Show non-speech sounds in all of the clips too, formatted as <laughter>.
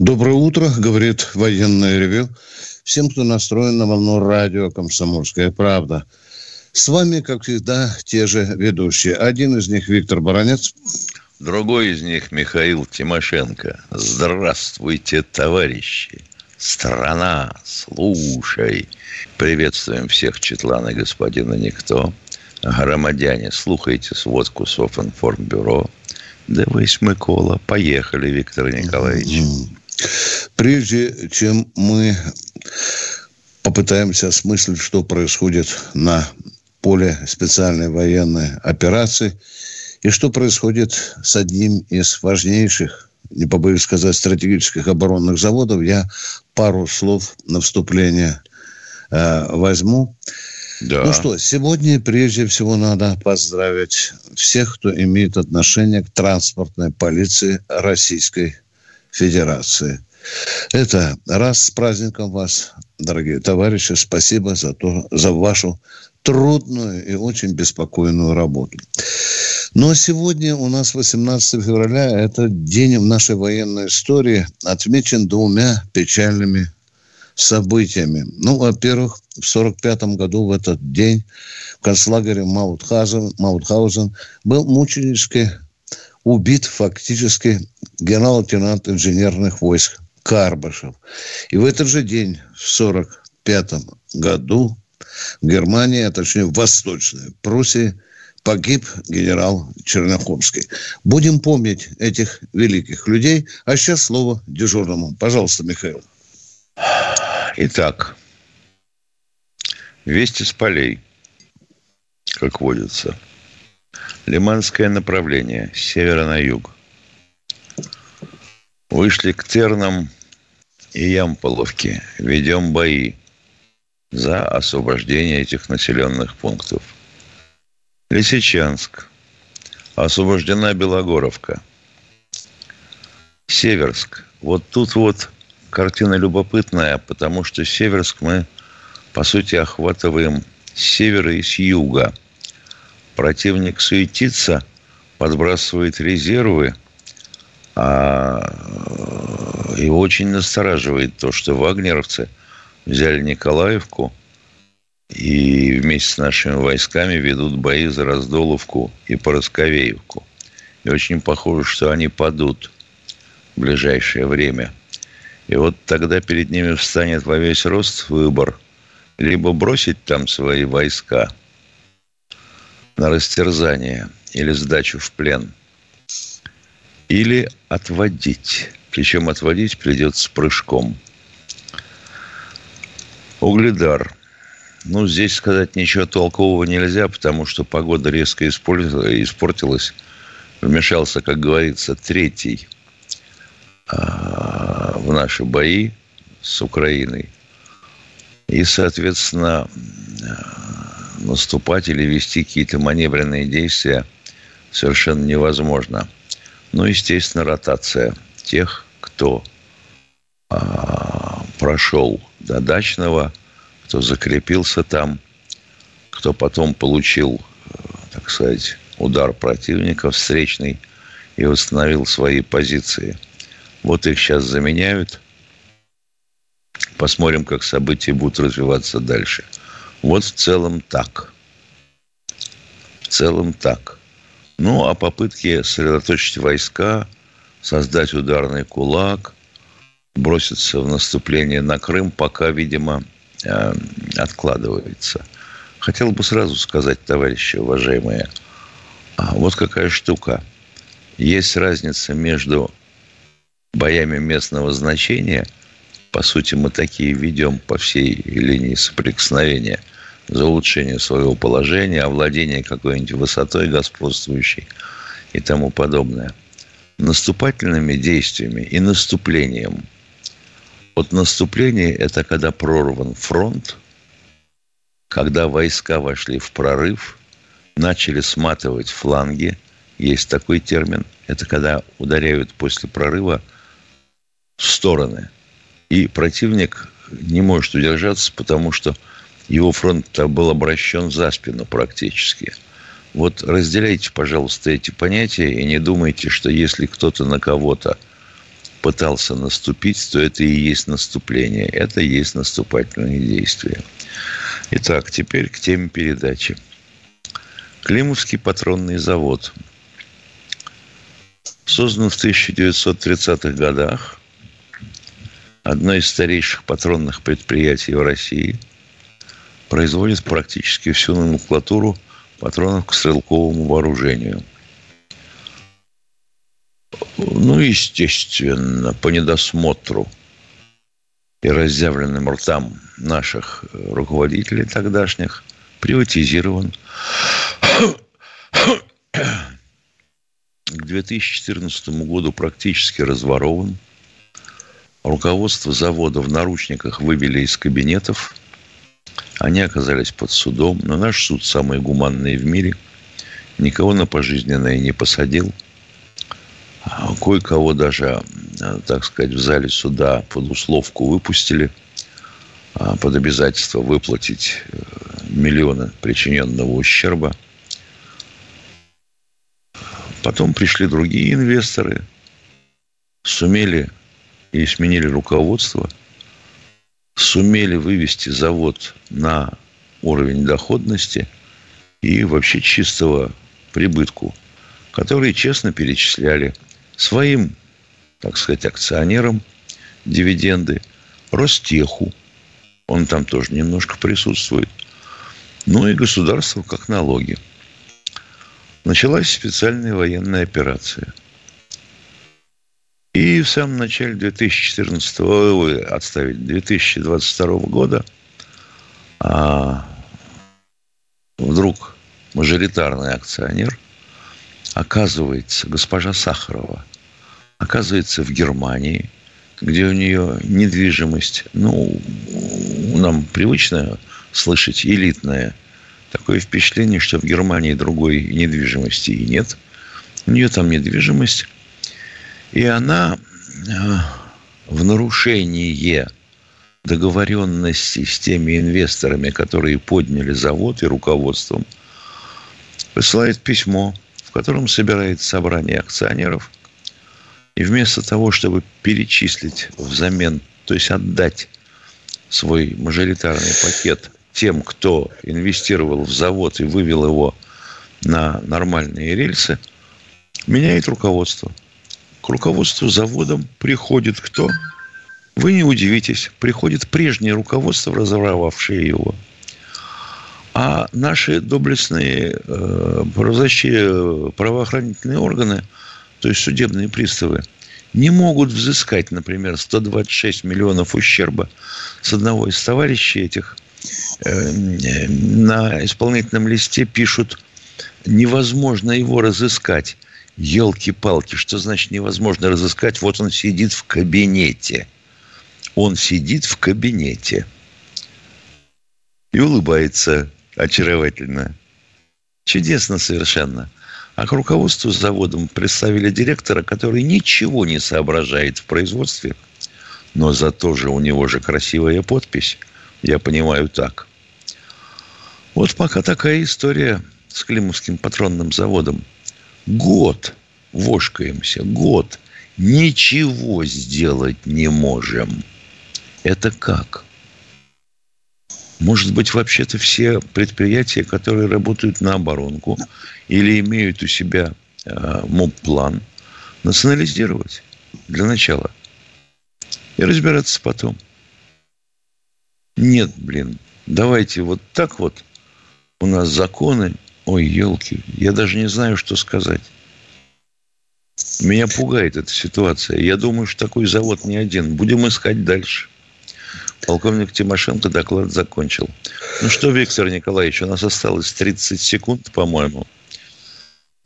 Доброе утро, говорит военное ревю. Всем, кто настроен на волну радио «Комсомольская правда». С вами, как всегда, те же ведущие. Один из них Виктор Баранец. Другой из них Михаил Тимошенко. Здравствуйте, товарищи. Страна, слушай. Приветствуем всех Четлана господина Никто. Громадяне, слухайте сводку Софинформбюро. Дивись, Микола. Поехали, Виктор Николаевич. Прежде чем мы попытаемся осмыслить, что происходит на поле специальной военной операции и что происходит с одним из важнейших, не побоюсь сказать, стратегических оборонных заводов, я пару слов на вступление э, возьму. Да. Ну что, сегодня прежде всего надо поздравить всех, кто имеет отношение к транспортной полиции Российской Федерации. Это раз с праздником вас, дорогие товарищи. Спасибо за, то, за вашу трудную и очень беспокойную работу. Но сегодня у нас 18 февраля, это день в нашей военной истории, отмечен двумя печальными событиями. Ну, во-первых, в 1945 году в этот день в концлагере Маутхаузен, Маутхаузен был мученически убит фактически генерал-лейтенант инженерных войск Карбашев. И в этот же день, в 1945 году, в Германии, а точнее в Восточной Пруссии, погиб генерал Черняховский. Будем помнить этих великих людей. А сейчас слово дежурному. Пожалуйста, Михаил. Итак, вести с полей, как водится. Лиманское направление, с севера на юг. Вышли к Тернам и Ямполовке. Ведем бои за освобождение этих населенных пунктов. Лисичанск. Освобождена Белогоровка. Северск. Вот тут вот картина любопытная, потому что Северск мы, по сути, охватываем с севера и с юга. Противник суетится, подбрасывает резервы, а его очень настораживает то, что вагнеровцы взяли Николаевку и вместе с нашими войсками ведут бои за Раздоловку и Поросковеевку. И очень похоже, что они падут в ближайшее время – и вот тогда перед ними встанет во весь рост выбор. Либо бросить там свои войска на растерзание или сдачу в плен, или отводить. Причем отводить придется прыжком. Угледар. Ну, здесь сказать ничего толкового нельзя, потому что погода резко испортилась. Вмешался, как говорится, третий а, в наши бои с Украиной. И, соответственно, наступать или вести какие-то маневренные действия совершенно невозможно. Ну, естественно, ротация тех, кто а, прошел до дачного, кто закрепился там, кто потом получил, так сказать, удар противника встречный и восстановил свои позиции – вот их сейчас заменяют. Посмотрим, как события будут развиваться дальше. Вот в целом так. В целом так. Ну, а попытки сосредоточить войска, создать ударный кулак, броситься в наступление на Крым, пока, видимо, э, откладывается. Хотел бы сразу сказать, товарищи уважаемые, а вот какая штука. Есть разница между боями местного значения, по сути, мы такие ведем по всей линии соприкосновения за улучшение своего положения, овладение какой-нибудь высотой господствующей и тому подобное. Наступательными действиями и наступлением Вот наступление – это когда прорван фронт, когда войска вошли в прорыв, начали сматывать фланги. Есть такой термин. Это когда ударяют после прорыва в стороны. И противник не может удержаться, потому что его фронт был обращен за спину практически. Вот разделяйте, пожалуйста, эти понятия и не думайте, что если кто-то на кого-то пытался наступить, то это и есть наступление. Это и есть наступательные действия. Итак, теперь к теме передачи. Климовский патронный завод. Создан в 1930-х годах. Одно из старейших патронных предприятий в России. Производит практически всю номенклатуру патронов к стрелковому вооружению. Ну, естественно, по недосмотру и разъявленным ртам наших руководителей тогдашних приватизирован. <coughs> К 2014 году практически разворован. Руководство завода в наручниках вывели из кабинетов. Они оказались под судом. Но наш суд самый гуманный в мире. Никого на пожизненное не посадил. А кое-кого даже, так сказать, в зале суда под условку выпустили а, под обязательство выплатить э, миллионы причиненного ущерба. Потом пришли другие инвесторы, сумели и сменили руководство, сумели вывести завод на уровень доходности и вообще чистого прибытку, которые честно перечисляли своим, так сказать, акционерам дивиденды, Ростеху, он там тоже немножко присутствует, ну и государство как налоги. Началась специальная военная операция. И в самом начале 2014, ой, отставить, 2022 года а, вдруг мажоритарный акционер оказывается, госпожа Сахарова, оказывается в Германии, где у нее недвижимость, ну, нам привычно слышать элитная. Такое впечатление, что в Германии другой недвижимости и нет. У нее там недвижимость. И она э, в нарушение договоренности с теми инвесторами, которые подняли завод и руководством, посылает письмо, в котором собирает собрание акционеров. И вместо того, чтобы перечислить взамен, то есть отдать свой мажоритарный пакет тем, кто инвестировал в завод и вывел его на нормальные рельсы, меняет руководство. К руководству заводом приходит кто? Вы не удивитесь, приходит прежнее руководство, разорвавшее его. А наши доблестные э, правоохранительные органы, то есть судебные приставы, не могут взыскать, например, 126 миллионов ущерба с одного из товарищей этих. Э, на исполнительном листе пишут, невозможно его разыскать. Елки-палки, что значит невозможно разыскать? Вот он сидит в кабинете. Он сидит в кабинете. И улыбается очаровательно. Чудесно совершенно. А к руководству заводом представили директора, который ничего не соображает в производстве, но зато же у него же красивая подпись. Я понимаю так. Вот пока такая история с Климовским патронным заводом. Год вошкаемся, год. Ничего сделать не можем. Это как? Может быть, вообще-то все предприятия, которые работают на оборонку или имеют у себя э, МОП-план, национализировать для начала и разбираться потом. Нет, блин, давайте вот так вот. У нас законы, ой, елки, я даже не знаю, что сказать. Меня пугает эта ситуация. Я думаю, что такой завод не один. Будем искать дальше. Полковник Тимошенко доклад закончил. Ну что, Виктор Николаевич, у нас осталось 30 секунд, по-моему.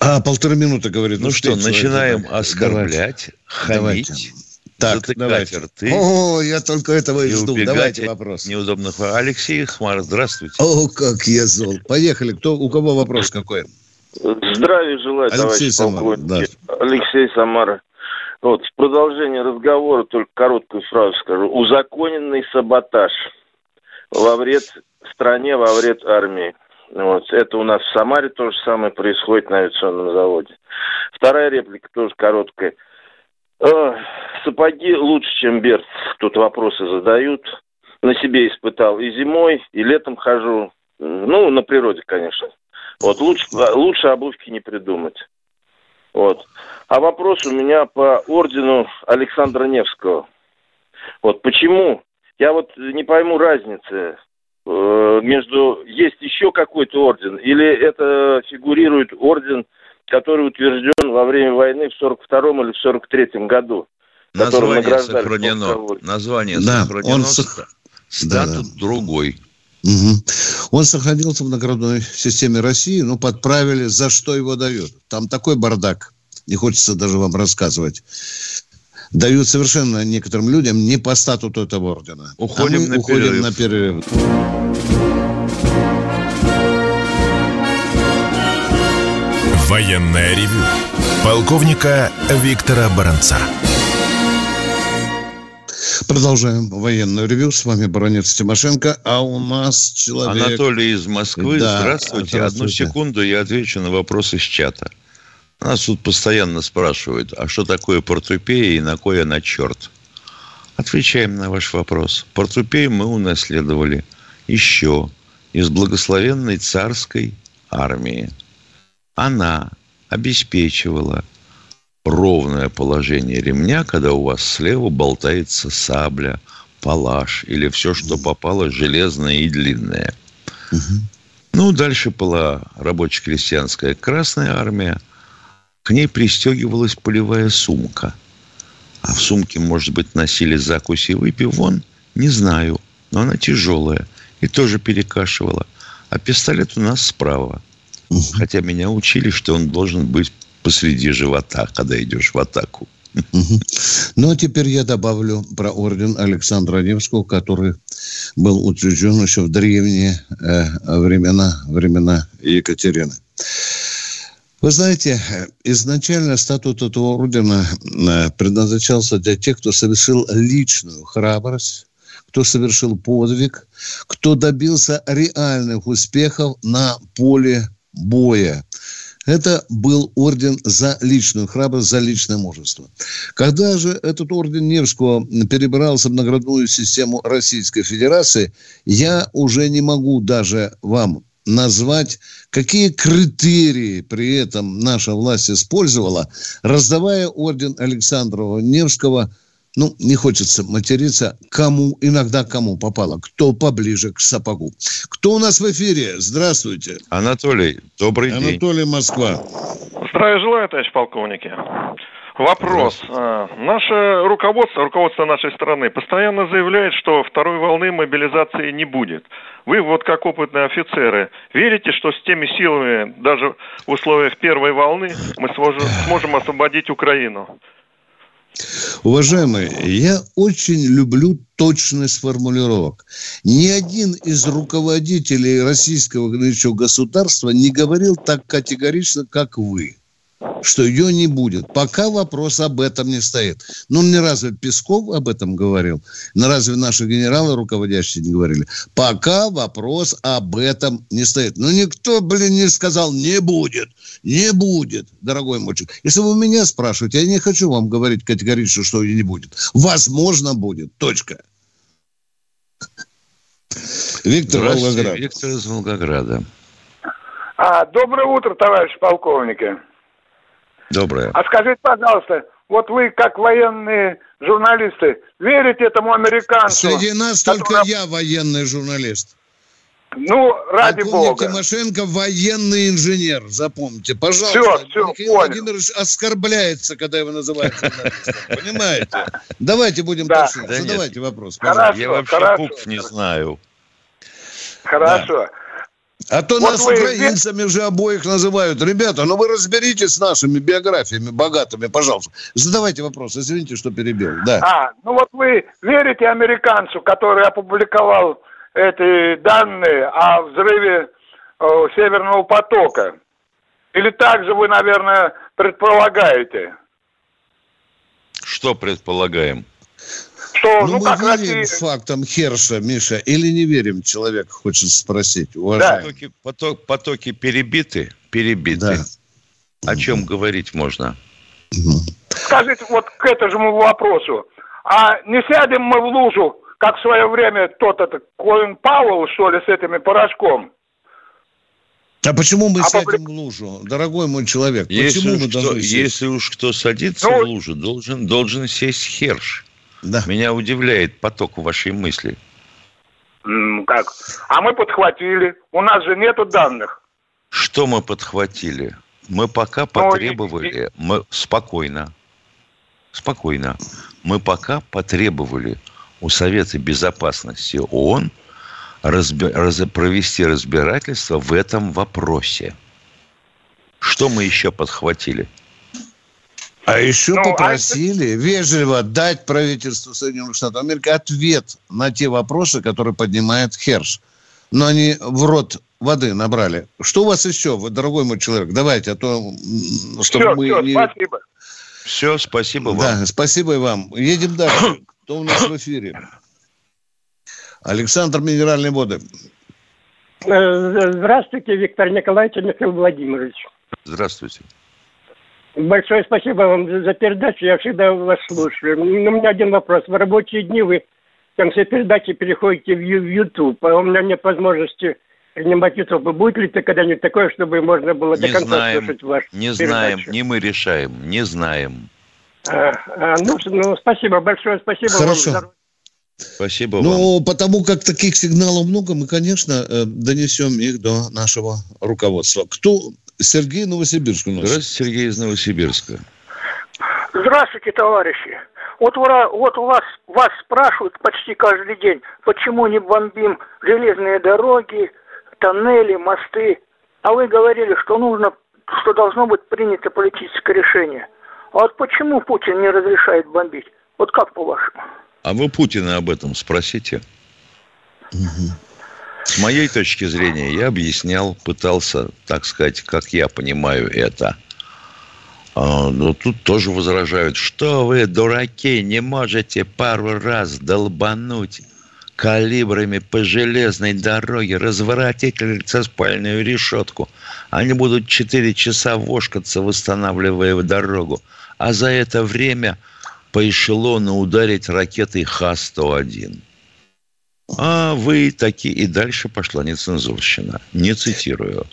А, полторы минуты, говорит. Ну, ну что, начинаем человек, оскорблять, давайте, хамить. Давайте. Так, давайте. рты. О, я только этого и, и жду. Давайте вопрос. Неудобных. Алексей Хмар, здравствуйте. О, как я зол. Поехали. Кто, у кого вопрос какой? Здравия желаю, Алексей товарищ Самара, да. Алексей Самара. Вот, в продолжение разговора только короткую фразу скажу. Узаконенный саботаж во вред стране, во вред армии. Вот. Это у нас в Самаре то же самое происходит на авиационном заводе. Вторая реплика тоже короткая. Э, сапоги лучше, чем Берц. Тут вопросы задают. На себе испытал и зимой, и летом хожу. Ну, на природе, конечно. Вот лучше, лучше обувки не придумать. Вот. А вопрос у меня по ордену Александра Невского. Вот почему? Я вот не пойму разницы э, между есть еще какой-то орден или это фигурирует орден, который утвержден во время войны в 42-м или в 43-м году. Название сохранено. Название да, сохранено. Он... Статус да, да. другой. Угу. Он сохранился в наградной системе России, но подправили, за что его дают. Там такой бардак, не хочется даже вам рассказывать. Дают совершенно некоторым людям не по статуту этого ордена. Уходим, а мы на, уходим перерыв. на перерыв. Военная ревю. Полковника Виктора Баранца. Продолжаем военную ревю. С вами Баронец Тимошенко. А у нас человек... Анатолий из Москвы. Да, здравствуйте. здравствуйте. Одну секунду, я отвечу на вопрос из чата. Нас тут постоянно спрашивают, а что такое портупея и на кой она черт? Отвечаем на ваш вопрос. Портупею мы унаследовали еще из благословенной царской армии. Она обеспечивала ровное положение ремня, когда у вас слева болтается сабля, палаш или все, что попало, железное и длинное. Угу. Ну, дальше была рабоче-крестьянская Красная Армия. К ней пристегивалась полевая сумка. А в сумке, может быть, носили закуси и выпив вон, не знаю. Но она тяжелая и тоже перекашивала. А пистолет у нас справа. Хотя меня учили, что он должен быть посреди живота, когда идешь в атаку. Ну, а теперь я добавлю про орден Александра Невского, который был учрежден еще в древние э, времена, времена Екатерины. Вы знаете, изначально статут этого ордена э, предназначался для тех, кто совершил личную храбрость, кто совершил подвиг, кто добился реальных успехов на поле боя. Это был орден за личную храбрость, за личное мужество. Когда же этот орден Невского перебрался в наградную систему Российской Федерации, я уже не могу даже вам назвать, какие критерии при этом наша власть использовала, раздавая орден Александрова Невского – ну, не хочется материться, кому, иногда кому попало, кто поближе к сапогу. Кто у нас в эфире? Здравствуйте. Анатолий, добрый Анатолий, день. Анатолий, Москва. Здравия желаю, товарищ полковники. Вопрос. А, наше руководство, руководство нашей страны постоянно заявляет, что второй волны мобилизации не будет. Вы вот как опытные офицеры верите, что с теми силами, даже в условиях первой волны, мы сможем, сможем освободить Украину? Уважаемые, я очень люблю точность формулировок. Ни один из руководителей российского государства не говорил так категорично, как вы что ее не будет. Пока вопрос об этом не стоит. Ну, не разве Песков об этом говорил? Ну, разве наши генералы руководящие не говорили? Пока вопрос об этом не стоит. Ну, никто, блин, не сказал, не будет, не будет, дорогой мальчик. Если вы меня спрашиваете, я не хочу вам говорить категорично, что ее не будет. Возможно, будет. Точка. Виктор Волгоград. Виктор из Волгограда. А, доброе утро, товарищ полковники. Доброе. А скажите, пожалуйста, вот вы, как военные журналисты, верите этому американцу? Среди нас который... только я военный журналист. Ну, ради а бога. Тимошенко военный инженер, запомните, пожалуйста. Все, все, Михаил понял. Владимирович оскорбляется, когда его называют журналистом, <laughs> понимаете? Давайте будем да. точно. Да Задавайте вопрос. Хорошо, Я вообще хорошо. букв не знаю. Хорошо. А то вот нас вы... украинцами уже обоих называют. Ребята, ну вы разберитесь с нашими биографиями богатыми, пожалуйста. Задавайте вопрос. Извините, что перебил. Да. А, ну вот вы верите американцу, который опубликовал эти данные о взрыве э, Северного потока? Или также вы, наверное, предполагаете? Что предполагаем? Что, ну, ну мы как верим Россия... фактам Херша, Миша, или не верим, человек хочет спросить. Уважаемый. Да. Потоки, поток, потоки перебиты? Перебиты. Да. О чем угу. говорить можно? Угу. Скажите, вот к этому вопросу. А не сядем мы в лужу, как в свое время тот это Колин Пауэлл, что ли, с этими порошком? А почему мы а сядем по... в лужу, дорогой мой человек? Если почему мы должны сесть? Если уж кто садится ну, в лужу, должен, должен сесть Херш. Да. Меня удивляет поток вашей мысли. Как? А мы подхватили. У нас же нету данных. Что мы подхватили? Мы пока ну, потребовали, мы спокойно, спокойно, мы пока потребовали у Совета Безопасности ООН разби, раз, провести разбирательство в этом вопросе. Что мы еще подхватили? А еще ну, а попросили а... вежливо дать правительству Соединенных Штатов Америки ответ на те вопросы, которые поднимает Херш. Но они в рот воды набрали. Что у вас еще, вы, дорогой мой человек? Давайте, а то чтобы все, мы все, не... спасибо. Все, спасибо вам. Да, спасибо и вам. Едем дальше. Кто у нас в эфире? Александр Минеральные воды. Э, здравствуйте, Виктор Николаевич Михаил Владимирович. Здравствуйте. Большое спасибо вам за передачу. Я всегда вас слушаю. У меня один вопрос. В рабочие дни вы в конце передачи переходите в YouTube, а у меня нет возможности принимать YouTube. Будет ли это когда-нибудь такое, чтобы можно было не до конца знаем, слушать ваш Не передачу? знаем, не мы решаем, не знаем. А, а, ну, ну, спасибо, большое спасибо Хорошо. вам. Спасибо ну, вам. Ну, потому как таких сигналов много, мы, конечно, э, донесем их до нашего руководства. Кто Сергей Новосибирск у нас. Здравствуйте, Сергей из Новосибирска. Здравствуйте, товарищи. Вот, вот у вас, вас спрашивают почти каждый день, почему не бомбим железные дороги, тоннели, мосты. А вы говорили, что нужно, что должно быть принято политическое решение. А вот почему Путин не разрешает бомбить? Вот как по-вашему? А вы Путина об этом спросите. Угу. С моей точки зрения, я объяснял, пытался, так сказать, как я понимаю это. А, но тут тоже возражают, что вы, дураки, не можете пару раз долбануть калибрами по железной дороге, разворотить спальную решетку. Они будут 4 часа вошкаться, восстанавливая дорогу. А за это время по эшелону ударить ракетой Х-101. А вы такие... И дальше пошла нецензурщина. Не цитирую.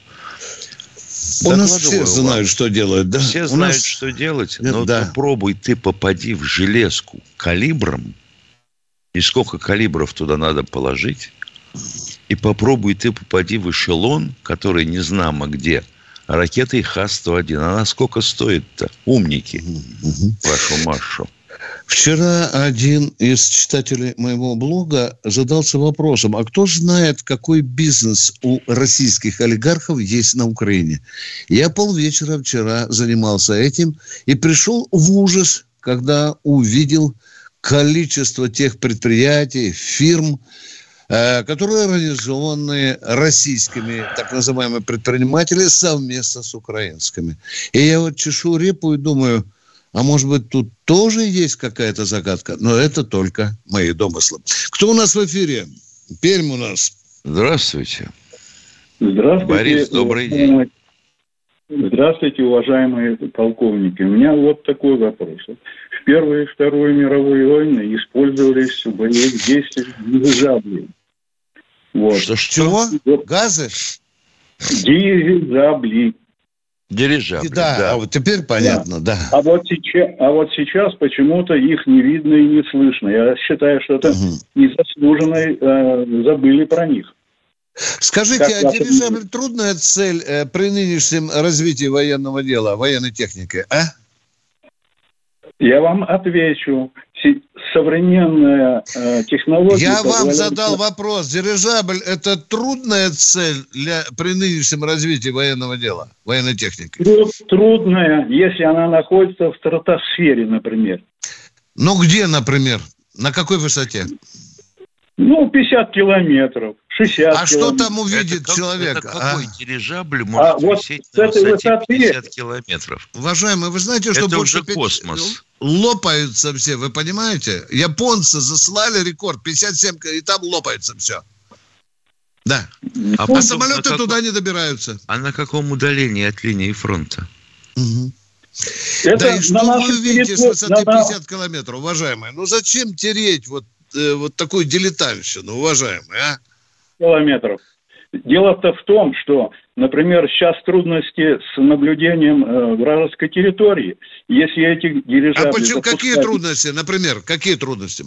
У нас все знают, что делать, да? Все знают, нас... что делать, но да. попробуй ты попади в железку калибром, и сколько калибров туда надо положить, и попробуй ты попади в эшелон, который не знамо где, ракетой Х-101. Она сколько стоит-то? Умники. Угу. Вашу Машу. Вчера один из читателей моего блога задался вопросом, а кто знает, какой бизнес у российских олигархов есть на Украине? Я полвечера вчера занимался этим и пришел в ужас, когда увидел количество тех предприятий, фирм, э, которые организованы российскими так называемыми предпринимателями совместно с украинскими. И я вот чешу репу и думаю – а может быть, тут тоже есть какая-то загадка? Но это только мои домыслы. Кто у нас в эфире? Пермь у нас. Здравствуйте. Здравствуйте. Борис, добрый день. Здравствуйте, уважаемые полковники. У меня вот такой вопрос. В Первую и Вторую мировую войны использовались в боевых действиях дирижабли. Вот. Что, что? Газы? Дирижабли. Дирижабли. Да, да. А вот теперь понятно, да. да. А, вот сейчас, а вот сейчас почему-то их не видно и не слышно. Я считаю, что это угу. незаслуженно э, забыли про них. Скажите, как а дирижабль трудная цель э, при нынешнем развитии военного дела, военной техники, а? Я вам отвечу. Современная э, технология... Я вам задал вопрос. Дирижабль – это трудная цель для, при нынешнем развитии военного дела, военной техники? Труд, трудная, если она находится в стратосфере, например. Ну, где, например? На какой высоте? Ну, 50 километров, 60 А что там увидит Это как- человек? Это какой а? дирижабль А может вот висеть с на этой высоте высоты- 50 километров? Уважаемые, вы знаете, что Это больше уже космос. лопаются все, вы понимаете? Японцы заслали рекорд 57, и там лопается все. Да. А, А самолеты на как- туда не добираются. А на каком удалении от линии фронта? Мгм. Это да и на что вы нашей увидите с высоты на- на- 50 километров, уважаемые? Ну зачем тереть вот, э, вот такую дилетантщину, уважаемые, а? километров. Дело-то в том, что, например, сейчас трудности с наблюдением э, вражеской территории. Если эти дирижабли... А почему, какие запускать- трудности, например, какие трудности?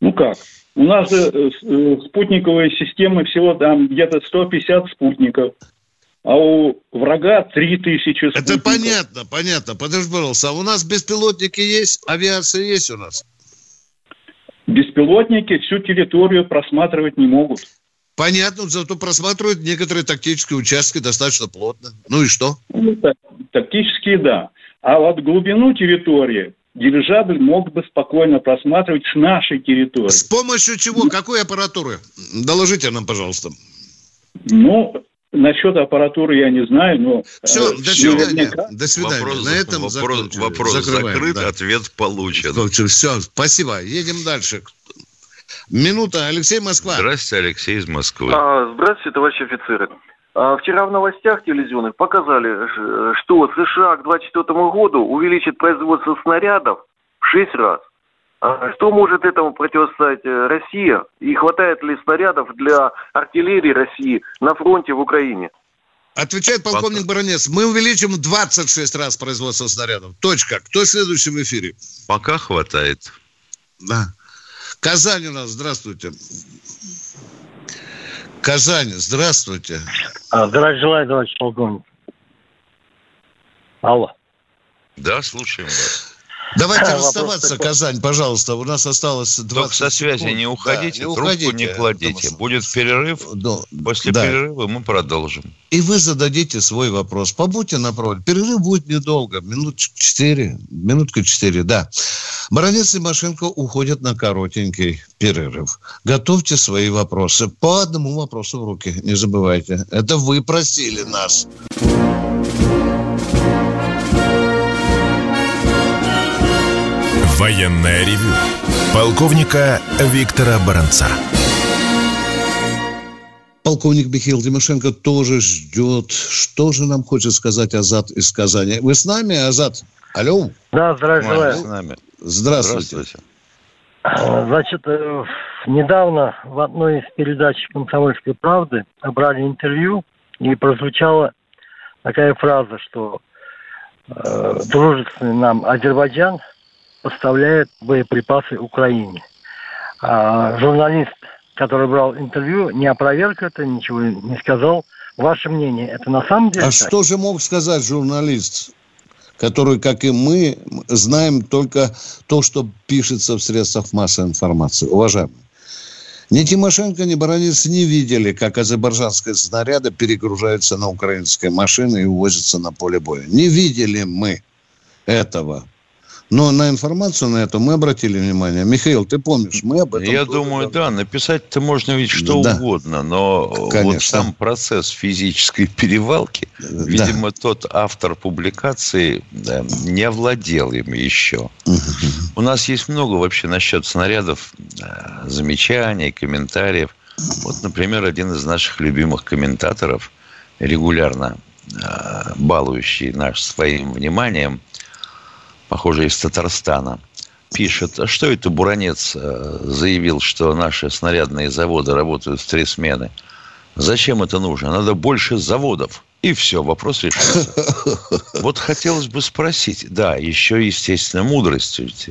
Ну как? У нас же э, э, спутниковые системы всего там где-то 150 спутников, а у врага 3000 спутников. Это понятно, понятно. Подожди, пожалуйста, а у нас беспилотники есть, авиация есть у нас? Беспилотники всю территорию просматривать не могут. Понятно, зато просматривают некоторые тактические участки достаточно плотно. Ну и что? Ну, та- тактические, да. А вот глубину территории дирижабль мог бы спокойно просматривать с нашей территории. С помощью чего? Какой аппаратуры? Доложите нам, пожалуйста. Ну, насчет аппаратуры я не знаю, но... Все, э, до свидания. наверняка- До свидания. Вопрос, На этом вопрос, закончили. вопрос Закрываем, закрыт, да. ответ получен. Все, спасибо. Едем дальше. Минута. Алексей Москва. Здравствуйте, Алексей из Москвы. А, здравствуйте, товарищи офицеры. А, вчера в новостях телевизионных показали, ш- что США к 2024 году увеличит производство снарядов в 6 раз. А что может этому противостоять э, Россия? И хватает ли снарядов для артиллерии России на фронте в Украине? Отвечает полковник Баранец. Мы увеличим 26 раз производство снарядов. Точка. Кто следующий в эфире? Пока хватает. Да. Казань у нас. Здравствуйте. Казань, здравствуйте. А, здравия желаю, товарищ полковник. Алло. Да, слушаем вас. Давайте <laughs> Вопрос расставаться, такой. Казань, пожалуйста. У нас осталось 20 Только со связи секунд. не Да, уходите, трубку уходите, не кладите. что- Будет перерыв. Да, После да. перерыва мы продолжим. И вы зададите свой вопрос. Побудьте на проводе. Перерыв будет недолго. Минут четыре. Минутка четыре, да. Баранец и Машенко уходят на коротенький перерыв. Готовьте свои вопросы. По одному вопросу в руки. Не забывайте. Это вы просили нас. Военное ревю полковника Виктора Баранца. Полковник Михаил Тимошенко тоже ждет. Что же нам хочет сказать Азат из Казани? Вы с нами, Азат? Алло. Да, желаю. с нами. Здравствуйте. А, Значит, э, недавно в одной из передач «Комсомольской правды» брали интервью, и прозвучала такая фраза, что э, дружественный нам Азербайджан поставляет боеприпасы Украине. А журналист, который брал интервью, не опроверг это, ничего не сказал. Ваше мнение, это на самом деле А так? что же мог сказать журналист, который, как и мы, знаем только то, что пишется в средствах массовой информации? Уважаемые, ни Тимошенко, ни Баранец не видели, как азербайджанские снаряды перегружаются на украинские машины и увозятся на поле боя. Не видели мы этого. Но на информацию на эту мы обратили внимание. Михаил, ты помнишь, мы об этом... Я думаю, давно- да, написать-то можно ведь что Да. угодно, но вот Конечно. сам процесс физической перевалки, Да. видимо, тот автор публикации да, не овладел им еще. У нас есть много вообще насчет снарядов э, замечаний, комментариев. Вот, например, один из наших любимых комментаторов, регулярно э, балующий наш своим вниманием, похоже, из Татарстана, пишет, а что это Буранец э, заявил, что наши снарядные заводы работают в три смены? Зачем это нужно? Надо больше заводов. И все, вопрос решился. <laughs> Вот хотелось бы спросить, да, еще, естественно, мудрость. Ведь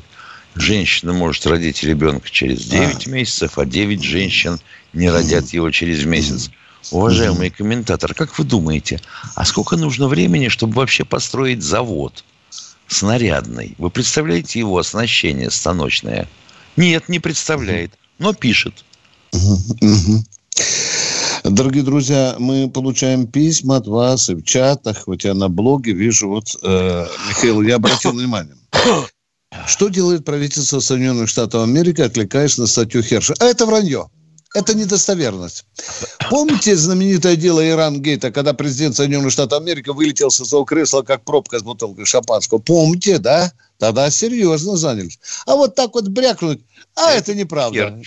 Женщина может родить ребенка через 9 месяцев, а 9 женщин не родят его через месяц. Уважаемый комментатор, как вы думаете, а сколько нужно времени, чтобы вообще построить завод? Снарядный. Вы представляете его оснащение станочное? Нет, не представляет, но пишет. Дорогие друзья, мы получаем письма от вас и в чатах, хотя на блоге вижу, вот, э, Михаил, я обратил внимание. Что делает правительство Соединенных Штатов Америки, отвлекаясь на статью Херша? А это вранье. Это недостоверность. Помните знаменитое дело Иран-Гейта, когда президент Соединенных Штатов Америки вылетел со своего кресла, как пробка с бутылкой шампанского? Помните, да? Тогда серьезно занялись. А вот так вот брякнуть, а это, это неправда.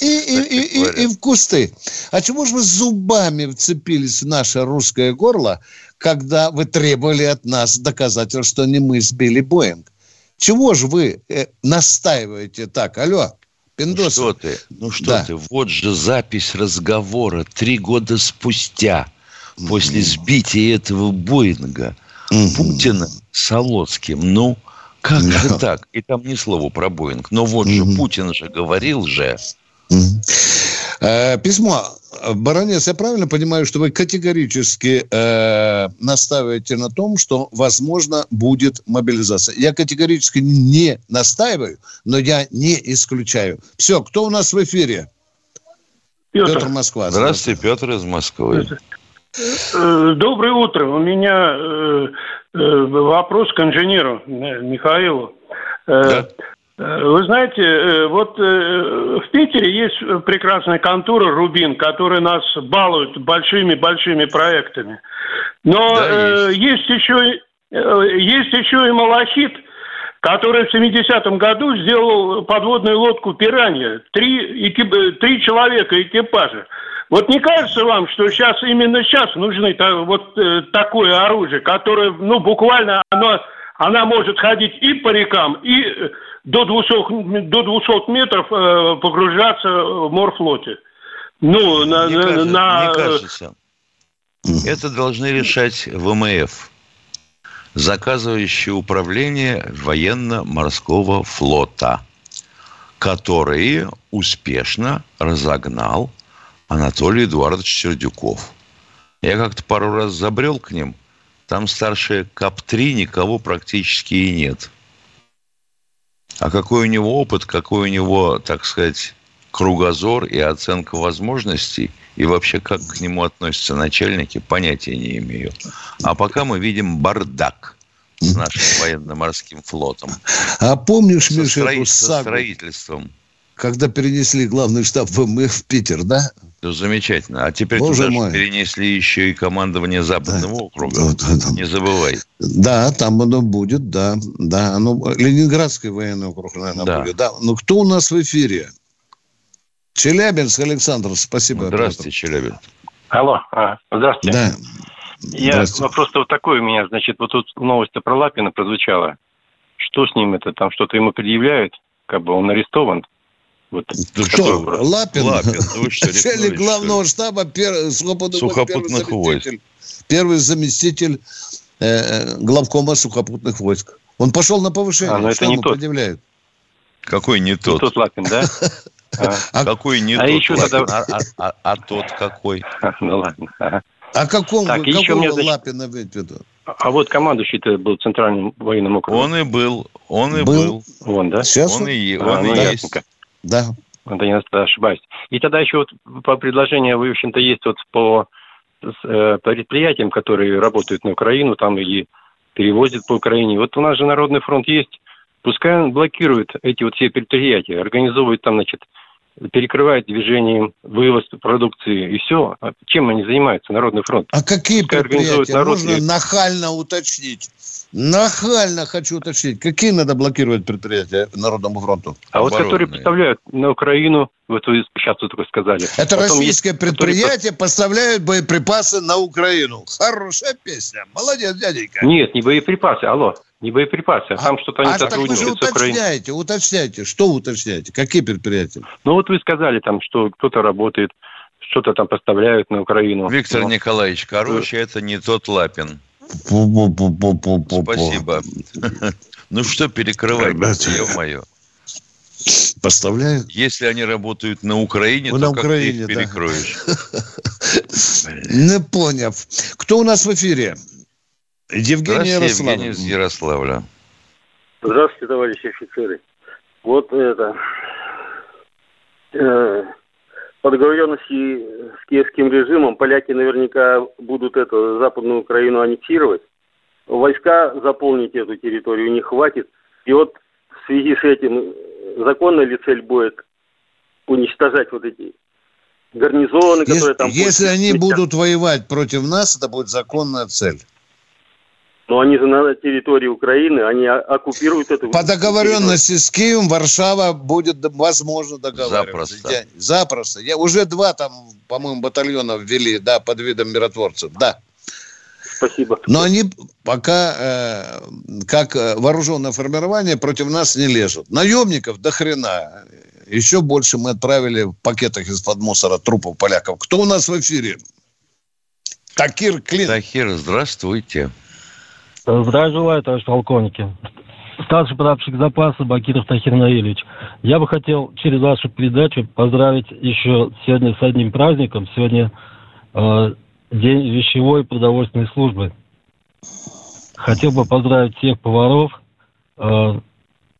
И, и, и, и, и в кусты. А чему же вы зубами вцепились в наше русское горло, когда вы требовали от нас доказательств, что не мы сбили Боинг? Чего же вы э, настаиваете так? Алло, Пиндосы. Ну что ты, ну что да. ты, вот же запись разговора три года спустя, mm-hmm. после сбития этого Боинга, mm-hmm. Путина с Солоцким. Ну, как mm-hmm. же так? И там ни слова про Боинг. Но вот mm-hmm. же Путин же говорил же. Mm-hmm. Письмо. Баронец, я правильно понимаю, что вы категорически э, настаиваете на том, что, возможно, будет мобилизация? Я категорически не настаиваю, но я не исключаю. Все, кто у нас в эфире? Петр, Петр Москва. Здравствуйте, Петр из Москвы. Э, доброе утро. У меня э, э, вопрос к инженеру Михаилу. Да. Вы знаете, э, вот э, в Питере есть прекрасная контура «Рубин», которая нас балует большими-большими проектами. Но да, есть. есть еще есть еще и «Малахит», который в 70-м году сделал подводную лодку «Пиранья». Три, экип... три человека экипажа. Вот не кажется вам, что сейчас именно сейчас нужны вот такое оружие, которое, ну, буквально оно, она может ходить и по рекам, и до 200, до 200 метров э, погружаться в морфлоте. Ну, на... Мне кажется, на... Мне кажется это должны решать ВМФ, заказывающее управление военно-морского флота, который успешно разогнал Анатолий Эдуардович Сердюков. Я как-то пару раз забрел к ним, там старше КАП-3 никого практически и нет – а какой у него опыт, какой у него, так сказать, кругозор и оценка возможностей, и вообще как к нему относятся начальники, понятия не имею. А пока мы видим бардак с нашим военно-морским флотом. А помнишь, Миша, строи... со строительством? Когда перенесли главный штаб ВМФ в Питер, да? Ну, замечательно. А теперь Боже туда мой. перенесли еще и командование Западного да. округа. Да, да, да. Не забывай. Да, там оно будет, да. да. Оно, Ленинградский военный округ, наверное, да. будет. Да. Но кто у нас в эфире? Челябинск, Александр, спасибо. Здравствуйте, Челябинск. Алло, а, здравствуйте. Да. Я, вопрос-то вот такой у меня, значит, вот тут новость про Лапина прозвучала. Что с ним это, там что-то ему предъявляют? Как бы он арестован? Вот Кто? Лапин? Лапин. Ну вы что, Начальник главного что? штаба пер... сухопутных, войск. Первый заместитель э, э, главкома сухопутных войск. Он пошел на повышение. А, но это не тот. предъявляют? Какой не тот? Не тот Лапин, да? <laughs> А, а какой не а тот? Еще тогда... а, а, а, а тот какой? <laughs> Ну ладно. А каком, так, какого еще мне, значит, Лапина в виду? А вот командующий-то был центральным военным округом. Он и был, он и был. был. Он, да? Сейчас он, он и, он а, и ну, есть. Ясненько. Да. Это не ошибаюсь. И тогда еще вот по предложению, в общем-то, есть вот по э, предприятиям, которые работают на Украину, там и перевозят по Украине. Вот у нас же Народный фронт есть. Пускай он блокирует эти вот все предприятия, организовывает там, значит, перекрывает движением вывоз продукции и все. А чем они занимаются, Народный фронт? А какие Пускай предприятия? Народ... Можно нахально уточнить. Нахально хочу уточнить. Какие надо блокировать предприятия Народному фронту? А вот которые поставляют на Украину, вот вы сейчас вот только сказали. Это Потом российское есть, предприятие которые... поставляют боеприпасы на Украину. Хорошая песня. Молодец, дяденька. Нет, не боеприпасы, алло. Не боеприпасы, а, там что-то они а сотрудничают так вы же уточняете, уточняете. Что уточняете? Какие предприятия? Ну вот вы сказали там, что кто-то работает, что-то там поставляют на Украину. Виктор Но... Николаевич, короче, это не тот Лапин. Спасибо. Ну что перекрывать, ё-моё. Поставляют? Если они работают на Украине, ну, то на как Украине, ты их перекроешь? <laughs> Не понял. Кто у нас в эфире? Евгений Ярославль. Евгений из Ярославля. Здравствуйте, товарищи офицеры. Вот это... Э, по договоренности с киевским режимом поляки наверняка будут эту Западную Украину аннексировать. Войска заполнить эту территорию не хватит. И вот в связи с этим законная ли цель будет уничтожать вот эти гарнизоны, Если, которые там... если они будут воевать против нас, это будет законная цель. Но они же на территории Украины, они оккупируют эту... По договоренности с Киевом Варшава будет возможно договариваться. Запросто. Я- запросто. Я, уже два там, по-моему, батальона ввели, да, под видом миротворцев, да. Спасибо. Но они пока э, как э, вооруженное формирование против нас не лезут. Наемников до хрена. Еще больше мы отправили в пакетах из-под мусора трупов поляков. Кто у нас в эфире? Такир Клин. Тахир, здравствуйте. Здравия желаю, товарищ полковники. Старший прапорщик запаса Бакиров Тахир Наилевич. Я бы хотел через вашу передачу поздравить еще сегодня с одним праздником. Сегодня э, День вещевой и продовольственной службы. Хотел бы поздравить всех поваров, э,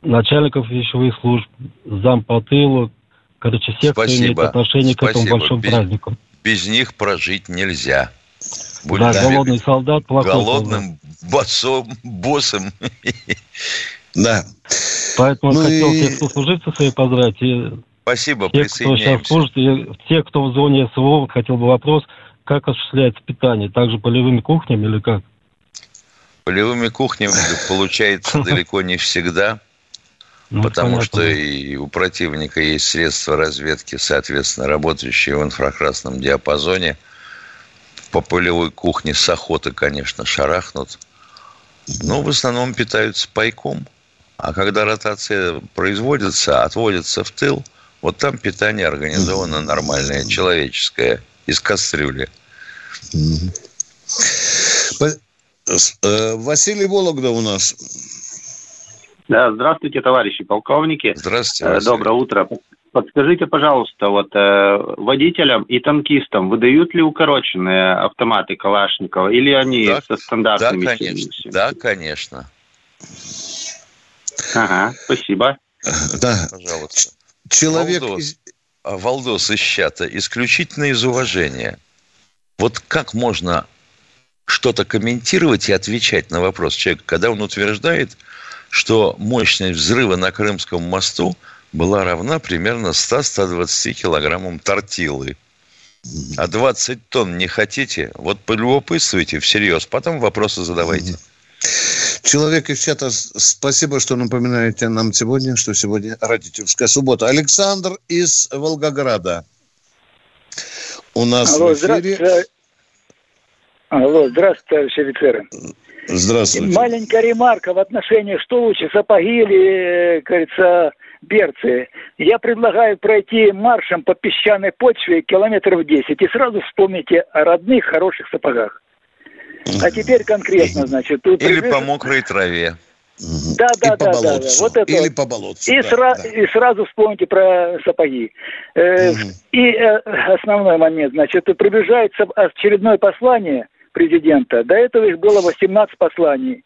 начальников вещевых служб, зам по тылу, короче, всех, кто имеет Спасибо. отношение к этому Спасибо. большому Без- празднику. Без них прожить нельзя. Да, Будем голодный солдат, плохой солдат. Голодным боссом, боссом. Да. Поэтому Ну хотел и- всех сослуживцев своих поздравить. И Спасибо, Те, кто сейчас служит, и те, кто в зоне СВО, хотел бы вопрос, как осуществляется питание? Также полевыми кухнями или как? Полевыми кухнями получается <laughs> далеко не всегда, Ну, потому понятно. что и у противника есть средства разведки, соответственно, работающие в инфракрасном диапазоне. По полевой кухне с охоты, конечно, шарахнут. Но в основном питаются пайком. А когда ротация производится, отводится в тыл, вот там питание организовано нормальное, человеческое, из кастрюли. Э, Василий Вологда у нас. Да, здравствуйте, товарищи полковники. Здравствуйте, Э, Василий. Доброе утро. Подскажите, пожалуйста, вот э, водителям и танкистам выдают ли укороченные автоматы Калашникова или они Да, со Да, стандартными? конечно. Да, конечно. Ага, спасибо. Да. Пожалуйста. Человек Валдос, из- а, Валдос из чата исключительно из уважения. Вот как можно что-то комментировать и отвечать на вопрос человека, когда он утверждает, что мощность взрыва на Крымском мосту была равна примерно 100-120 килограммам тортилы. А 20 тонн не хотите? Вот полюбопытствуйте всерьез, потом вопросы задавайте. Человек из чата, спасибо, что напоминаете нам сегодня, что сегодня родительская суббота. Александр из Волгограда. У нас Алло, в эфире. здравствуйте. Алло, здравствуйте, товарищи офицеры. Здравствуйте. Маленькая ремарка в отношении, что лучше, сапоги или, э, берцы. Я предлагаю пройти маршем по песчаной почве километров 10 и сразу вспомните о родных хороших сапогах. А теперь конкретно, значит. тут Или по мокрой траве. Да, да, по да, да, да. Вот это. Или по болотцу, И, да, сра- да. и сразу вспомните про сапоги. Э, И э, основной момент, значит, приближается очередное послание президента. До этого их было 18 посланий.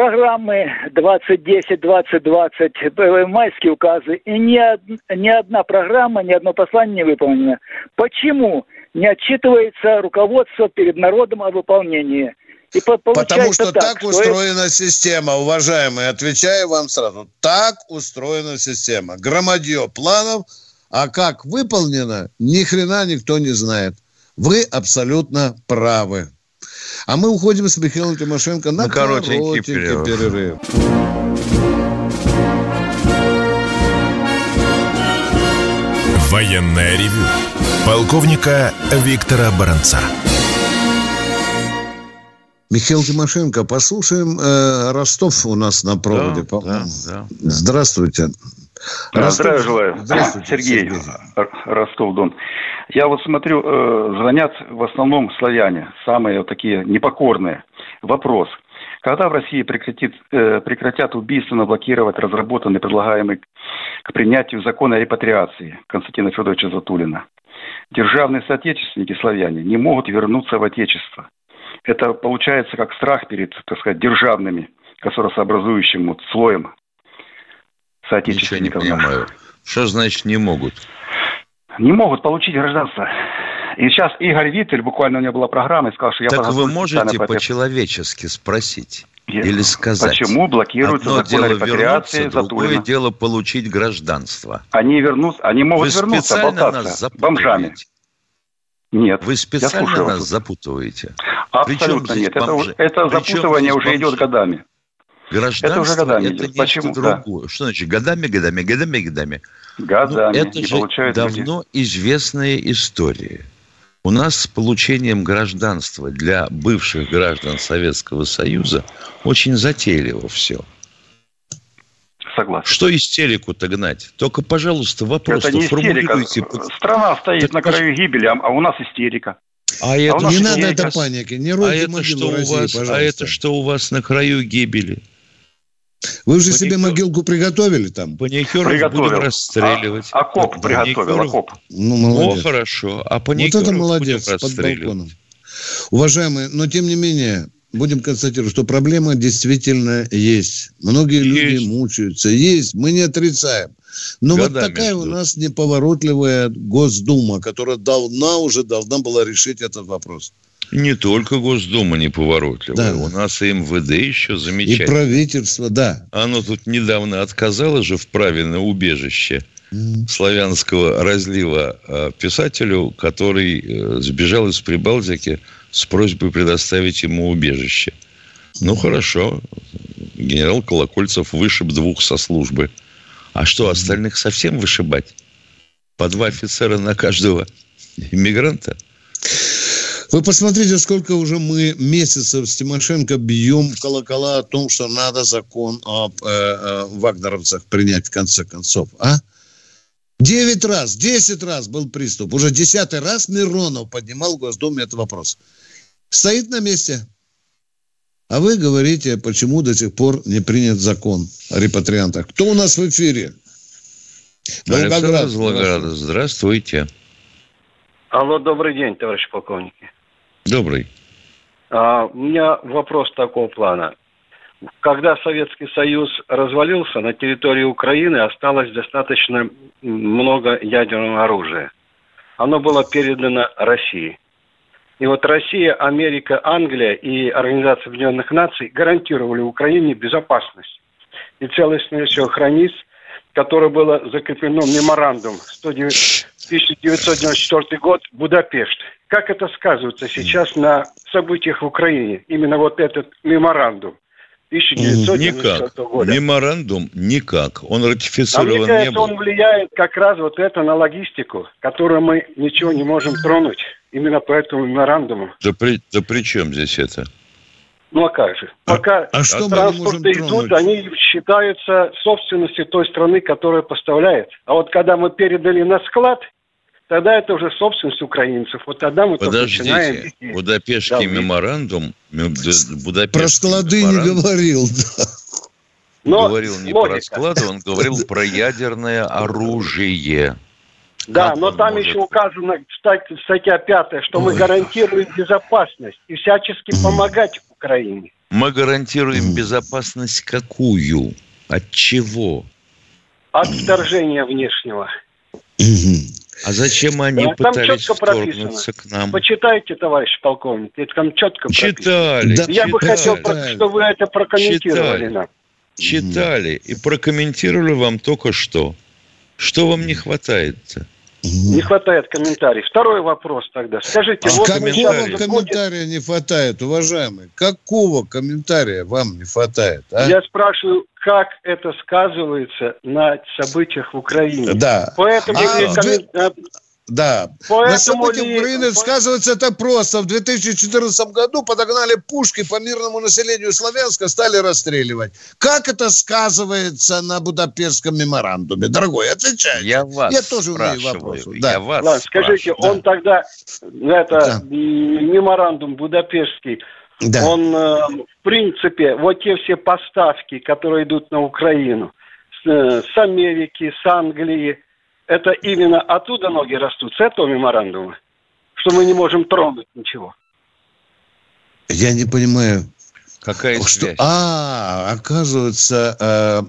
Программы 2010, 2020, э, майские указы. И ни, од- ни одна программа, ни одно послание не выполнено. Почему не отчитывается руководство перед народом о выполнении? И по- Потому что так, что устроена система, уважаемые. Отвечаю вам сразу. Так устроена система. Громадье планов, а как выполнено, ни хрена никто не знает. Вы абсолютно правы. А мы уходим с Михаилом Тимошенко на, На коротенький коротенький перерыв. перерыв. Военное ревю полковника Виктора Баранца. Михаил Тимошенко, послушаем э, Ростов у нас на проводе. Да, да, Здравствуйте. Да, Ростов- Здравия желаю. Здравствуйте, Сергей, Р- Ростов-Дон. Я вот смотрю, э, звонят в основном славяне, самые вот такие непокорные. Вопрос. Когда в России прекратит, э, прекратят убийственно блокировать разработанный, предлагаемый к принятию закон о репатриации Константина Федоровича Затулина? Державные соотечественники славяне не могут вернуться в Отечество. Это получается как страх перед, так сказать, державными государствообразующим вот слоем соотечественников. Ничего не понимаю. Что значит не могут? Не могут получить гражданство. И сейчас Игорь Виттель, буквально у него была программа, и сказал, что я... Так вы можете по-человечески спросить? Или сказать. Почему блокируется Одно закон дело о репатриации вернуться, другое дело получить гражданство. Они вернутся, они могут Вы вернуться, болтаться бомжами. Нет. Вы специально нас запутываете. Абсолютно нет. Это, бомжи? это Причем запутывание уже идет годами. Гражданство Это уже годами это идет. нечто Почему? Да. другое. Что значит годами, годами, годами, годами? Годами. Ну, это же получают люди. давно известная история. У нас с получением гражданства для бывших граждан Советского Союза очень затейливо все. Согласен. Что истерику-то гнать? Только, пожалуйста, вопрос это не истерика. формулируйте. Страна стоит Так на краю гибели, а, а у нас истерика. А это у нас Не надо это паники, не А это, что у вас, а это что у вас на краю гибели? Вы уже Паникер- себе могилку приготовили там? Паникеров Приготовил. будем расстреливать. А- окоп приготовил, окоп. Ну, О, молодец. хорошо. А Вот паникеров это будем молодец, под балконом. Уважаемые, но тем не менее, будем констатировать, что проблема действительно есть. Многие люди Есть. мучаются. Есть, мы не отрицаем. Но вот Годами такая у ждут. нас неповоротливая Госдума, которая давно уже должна была решить этот вопрос. Не только Госдума неповоротливая. Да. У нас и МВД еще И замечательно. правительство, да. Оно тут недавно отказало же в праве на убежище славянского разлива э, писателю, который э, сбежал из Прибалтики с просьбой предоставить ему убежище. Ну, хорошо. Генерал Колокольцев вышиб двух со службы. А что, остальных совсем вышибать? По два офицера на каждого <laughs> иммигранта? Вы посмотрите, сколько уже мы месяцев с Тимошенко бьем колокола о том, что надо закон об э, э, вагнеровцах принять в конце концов, а? Девять раз, десять раз был приступ. Уже десятый раз Миронов поднимал в Госдуме этот вопрос. Стоит на месте. А вы говорите, почему до сих пор не принят закон о репатриантах. Кто у нас в эфире? Александр Волгоград. Волгограда. Здравствуйте. Алло, добрый день, товарищ полковники. Добрый. А, у меня вопрос такого плана. Когда Советский Союз развалился, на территории Украины осталось достаточно много ядерного оружия. Оно было передано России. И вот Россия, Америка, Англия и Организация Объединенных Наций гарантировали Украине безопасность и целостность всего границ, которое было закреплено меморандум 109 1994 год, Будапешт. Как это сказывается сейчас на событиях в Украине? Именно вот этот меморандум 1994 Никак. года. Меморандум никак. Он А мне ратифицирован не кажется, был. он влияет как раз вот это на логистику, которую мы ничего не можем тронуть. Именно по этому меморандуму. Да при, да при чем здесь это? Ну а как же? Пока а что мы не транспорты идут, тронуть? они считаются собственностью той страны, которая поставляет. А вот когда мы передали на склад, тогда это уже собственность украинцев. Вот тогда мы только начинаем... Подождите. вести. Будапештский Да, меморандум... Будапештский Про склады не меморандум говорил, да. Но говорил не логика. про склады, он говорил про ядерное оружие. Да, Как но там может- еще указано, кстати, статья пятая, что мы гарантируем безопасность и всячески помогать Украине. Мы гарантируем безопасность какую? От чего? От вторжения внешнего. А зачем они Да, там пытались прописано. вторгнуться к нам? Почитайте, товарищ полковник, это там четко Читали, прописано. Я бы читали. хотел, про- чтобы вы это прокомментировали Читали. нам. Читали и прокомментировали вам только что. Что вам не хватает-то? Не хватает комментариев. Второй вопрос тогда. Скажите, А вот какого комментария не хватает, уважаемый? Какого комментария вам не хватает? а? Я спрашиваю, как это сказывается на событиях в Украине. Да. Поэтому А, в коммен- а, Да. Поэтому На событиях ли- Украины сказывается это просто. В 2014 году подогнали пушки по мирному населению Славянска, стали расстреливать. Как это сказывается на Будапештском меморандуме? Дорогой, отвечай. Я вас Я тоже умею спрашиваю. вопросы. Да. Я вас Ладно, скажите, спрашиваю. он тогда, это м, меморандум Будапештский, Да. он, э, в принципе, вот те все поставки, которые идут на Украину, с, э, с Америки, с Англии, это именно оттуда ноги растут, с этого меморандума, что мы не можем тронуть ничего. Я не понимаю, Какая что, связь? А, оказывается, э,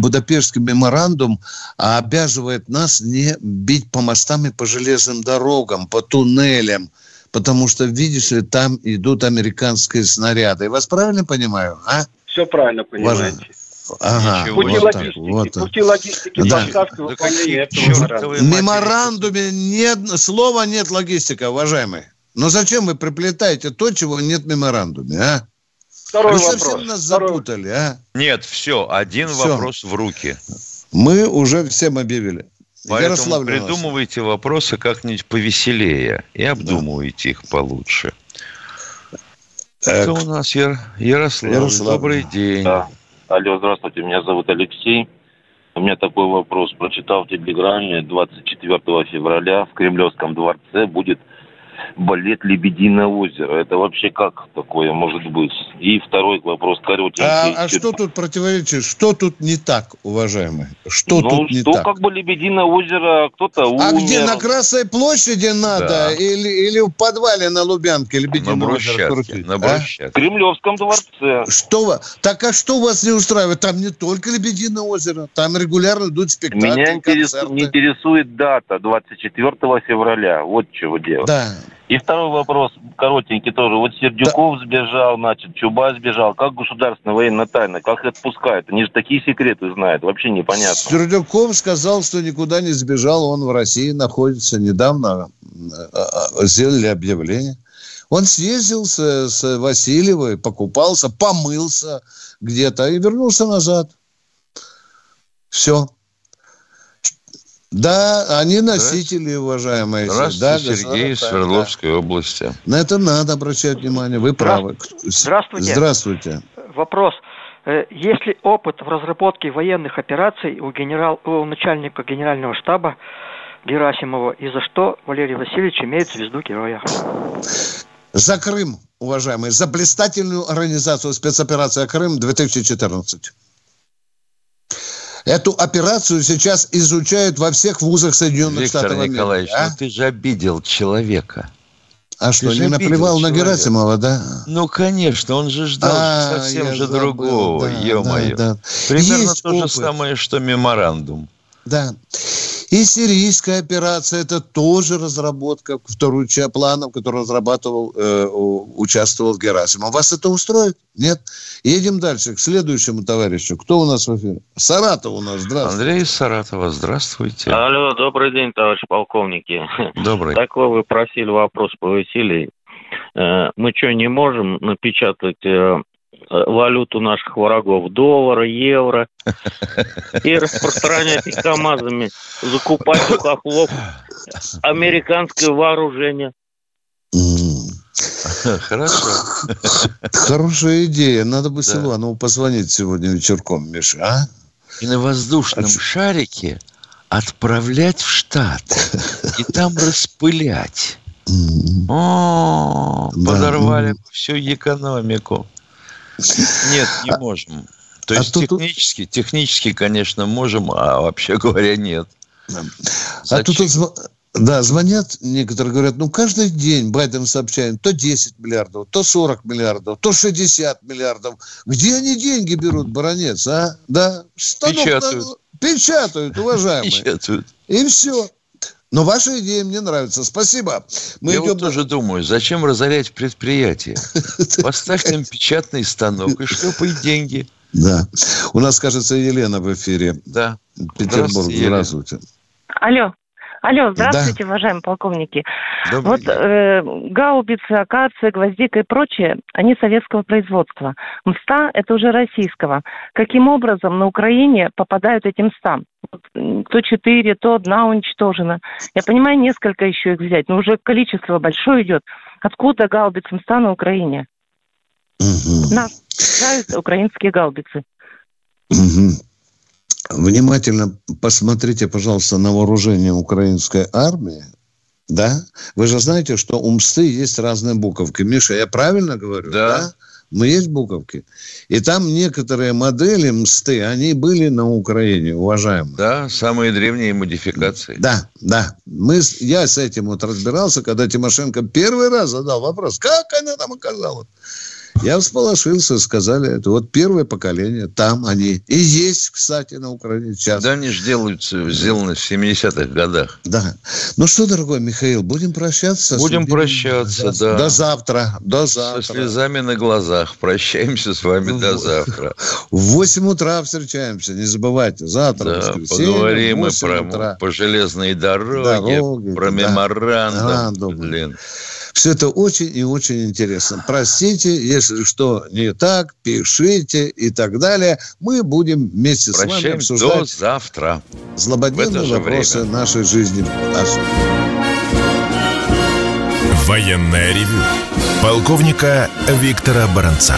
Будапештский меморандум обязывает нас не бить по мостам и по железным дорогам, по туннелям, потому что, видишь ли, там идут американские снаряды. Я вас правильно понимаю, а? Все правильно понимаете. Ага, Пути вот так, логистики, вот так. пути логистики Да. поставки выполнения этого В меморандуме нет, слова нет логистика, уважаемый. Но зачем вы приплетаете то, чего нет в меморандуме, а? Второй вы вопрос. совсем нас Второй- запутали, а? Нет, все, один Всё. вопрос в руки. Мы уже всем объявили. Поэтому Ярославль придумывайте вопросы как-нибудь повеселее и обдумывайте их получше. Э, Кто у нас? Яр... Ярослав. Ярослав. Добрый день. Да. Алло, здравствуйте, меня зовут Алексей. У меня такой вопрос. Прочитал в телеграме 24 февраля в Кремлевском дворце будет балет «Лебединое озеро». Это вообще как такое может быть? И второй вопрос коротенький. А, а что тут противоречит? Что тут не так, уважаемый? Что ну, тут не что так? как бы «Лебединое озеро» кто-то умер. А где на Красной площади надо? Да. Или, или в подвале на Лубянке Лебединое На озеро крутить? на а? брусчатке. В Кремлевском дворце. Что вы? Так а что вас не устраивает? Там не только Лебединое озеро, там регулярно идут спектакли, Меня интерес- не интересует дата 24 февраля. Вот чего дело. Да. И второй вопрос, коротенький тоже. Вот Сердюков сбежал, значит, Чубай сбежал. Как государственная военная тайна? Как их отпускают? Они же такие секреты знают. Вообще непонятно. Сердюков сказал, что никуда не сбежал, он в России находится. Недавно э, э, сделали объявление. Он съездил с, с Васильевой, покупался, помылся где-то и вернулся назад. Все. Да, они носители, уважаемые. Здравствуйте, Да, Сергей из Свердловской области. да. На это надо обращать внимание. Вы правы. Здравствуйте. Здравствуйте. Вопрос. Э, Есть ли опыт в разработке военных операций у, генерал, у начальника генерального штаба Герасимова, и за что Валерий Васильевич имеет звезду героя? За Крым, уважаемые, за блистательную организацию спецоперация Крым 2014. Эту операцию сейчас изучают во всех вузах Соединенных Виктор Штатов Америки. Николаевич, а? ну ты же обидел человека. А что, Ты же не наплевал на. Герасимова, да? Ну, конечно, он же ждал А, совсем же забыл, другого, да, ё-моё. да, да. Примерно Есть то же опыт. самое, что меморандум. Да. И сирийская операция, это тоже разработка вторую часть планов, который разрабатывал, э, участвовал Герасимов. Вас это устроит? Нет? Едем дальше, к следующему товарищу. Кто у нас в эфире? Саратов у нас, здравствуйте. Андрей из Саратова, здравствуйте. Алло, добрый день, товарищ полковники. Добрый. Такой вы просили вопрос повеселей. Э, Мы что, не можем напечатать э, валюту наших врагов, доллары, евро, и распространять их КАМАЗами, закупать у хохлов американское вооружение? Хорошо. Хорошая идея. Надо бы Силуанову позвонить сегодня вечерком, Миша, а? И на воздушном шарике отправлять в Штаты. И там распылять. О, Да, подорвали ну. бы всю экономику. Нет, не можем. То А есть тут- технически, технически, конечно, можем, а вообще <laughs> говоря, нет. А тут вот зв- да, звонят, некоторые говорят, ну, каждый день Байден сообщает, то 10 миллиардов, то 40 миллиардов, то 60 миллиардов. Где они деньги берут, баронец, а? Да? Станок на- Печатают. Печатают, уважаемые. Печатают. И все. Но ваша идея мне нравится. Спасибо. Мы Я идем вот тоже думаю, зачем разорять предприятие? <laughs> Поставь там печатный станок и шлепай деньги. Да. У нас, кажется, Елена в эфире. Да. Петербург. Здравствуйте. Алло. Алло, здравствуйте, уважаемые полковники. Добрый вот э, гаубицы, акация, гвоздика и прочее, они советского производства. МСТА – это уже российского. Каким образом на Украине попадают эти МСТА? То четыре, то одна уничтожена. Я понимаю, несколько еще их взять, но уже количество большое идет. Откуда гаубицы МСТА на Украине? Нас нравятся украинские гаубицы. Мгм. Внимательно посмотрите, пожалуйста, на вооружение украинской армии. Да? Вы же знаете, что у МСТы есть разные буковки. Миша, я правильно говорю? Да. Мы есть буковки. И там некоторые модели МСТы, они были на Украине, уважаемые. Да, самые древние модификации. Да, да. Мы, я с этим вот разбирался, когда Тимошенко первый раз задал вопрос, как она там оказалась. Я всполошился, сказали, это вот первое поколение, там они. И есть, кстати, на Украине сейчас. Да, они же делаются, сделаны в 70-х годах. Да. Ну что, дорогой Михаил, будем прощаться? Будем прощаться, до, да. До завтра, до завтра. Со слезами на глазах. Прощаемся с вами до завтра. В 8 утра встречаемся, не забывайте. Завтра, да, воскресенье, поговорим мы про, утра. по железной дороге, дороге про да. меморандум. Меморандум. Блин. Все это очень и очень интересно. Простите, если что не так, пишите и так далее. Мы будем вместе Прощаем с вами обсуждать до завтра. злободневные вопросы время. нашей жизни. Военная ревю. Полковника Виктора Баранца.